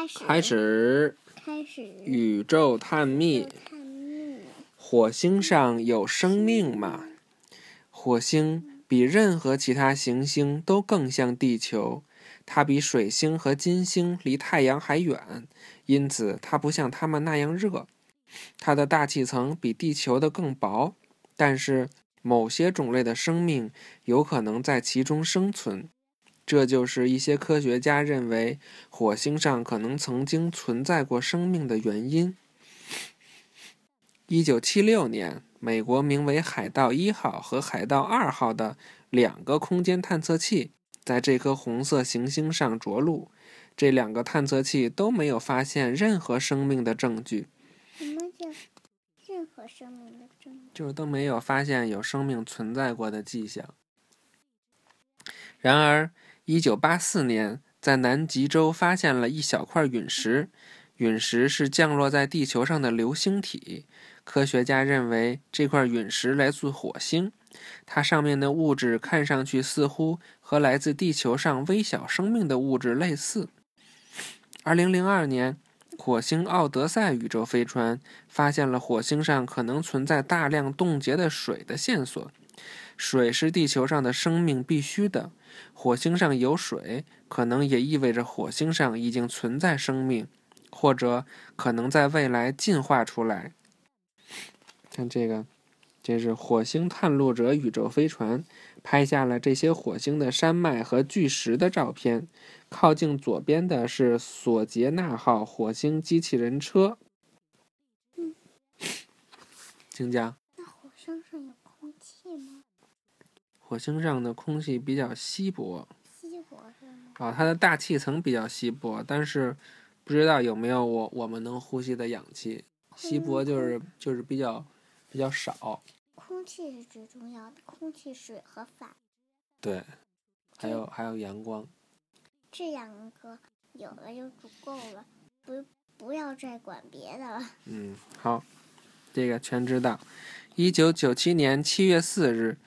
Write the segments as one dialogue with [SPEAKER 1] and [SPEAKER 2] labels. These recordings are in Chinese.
[SPEAKER 1] 开始
[SPEAKER 2] 开始
[SPEAKER 1] 开始
[SPEAKER 2] 宇宙探秘。
[SPEAKER 1] 探秘。
[SPEAKER 2] 火星上有生命吗？火星比任何其他行星都更像地球，它比水星和金星离太阳还远，因此它不像它们那样热。它的大气层比地球的更薄，但是某些种类的生命有可能在其中生存。这就是一些科学家认为火星上可能曾经存在过生命的原因。一九七六年，美国名为“海盗一号”和“海盗二号”的两个空间探测器在这颗红色行星上着陆。这两个探测器都没有发现任何生命的证据，
[SPEAKER 1] 什么叫任何生命的证据？
[SPEAKER 2] 就是都没有发现有生命存在过的迹象。然而，一九八四年，在南极洲发现了一小块陨石，陨石是降落在地球上的流星体。科学家认为这块陨石来自火星，它上面的物质看上去似乎和来自地球上微小生命的物质类似。二零零二年，火星奥德赛宇宙飞船发现了火星上可能存在大量冻结的水的线索。水是地球上的生命必须的。火星上有水，可能也意味着火星上已经存在生命，或者可能在未来进化出来。看这个，这是火星探路者宇宙飞船拍下了这些火星的山脉和巨石的照片。靠近左边的是索杰纳号火星机器人车。请讲。
[SPEAKER 1] 那火星上有空气吗？
[SPEAKER 2] 火星上的空气比较稀薄
[SPEAKER 1] 稀薄是吗？
[SPEAKER 2] 啊，它的大气层比较稀薄，但是不知道有没有我我们能呼吸的氧气。稀薄就是就是比较比较少，
[SPEAKER 1] 空气是最重要的，空气、水和反，
[SPEAKER 2] 对，还有还有阳光。
[SPEAKER 1] 这两个有了就足够了，不不要再管别的了。
[SPEAKER 2] 嗯，好，这个全知道。一九九七年七月四日，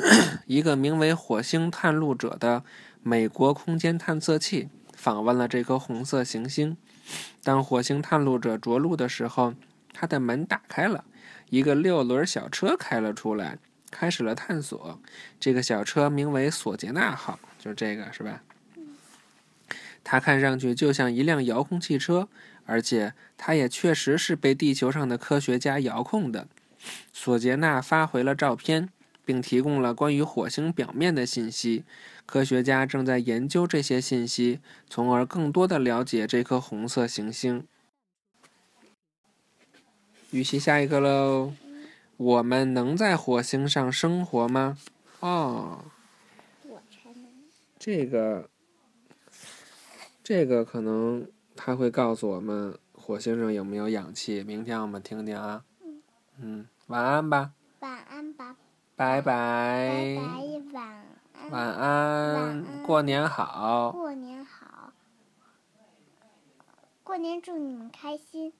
[SPEAKER 2] 一个名为“火星探路者”的美国空间探测器访问了这颗红色行星。当火星探路者着陆的时候，它的门打开了，一个六轮小车开了出来，开始了探索。这个小车名为“索杰纳号”，就是这个，是吧？它看上去就像一辆遥控汽车，而且它也确实是被地球上的科学家遥控的。索杰纳发回了照片，并提供了关于火星表面的信息。科学家正在研究这些信息，从而更多的了解这颗红色行星。预习下一个喽。我们能在火星上生活吗？哦，
[SPEAKER 1] 我才能。
[SPEAKER 2] 这个，这个可能他会告诉我们火星上有没有氧气。明天我们听听啊。嗯，晚安吧。
[SPEAKER 1] 晚安吧。
[SPEAKER 2] 拜
[SPEAKER 1] 拜拜，晚安。
[SPEAKER 2] 晚安。
[SPEAKER 1] 晚安
[SPEAKER 2] 过年好。
[SPEAKER 1] 过年好。过年祝你们开心。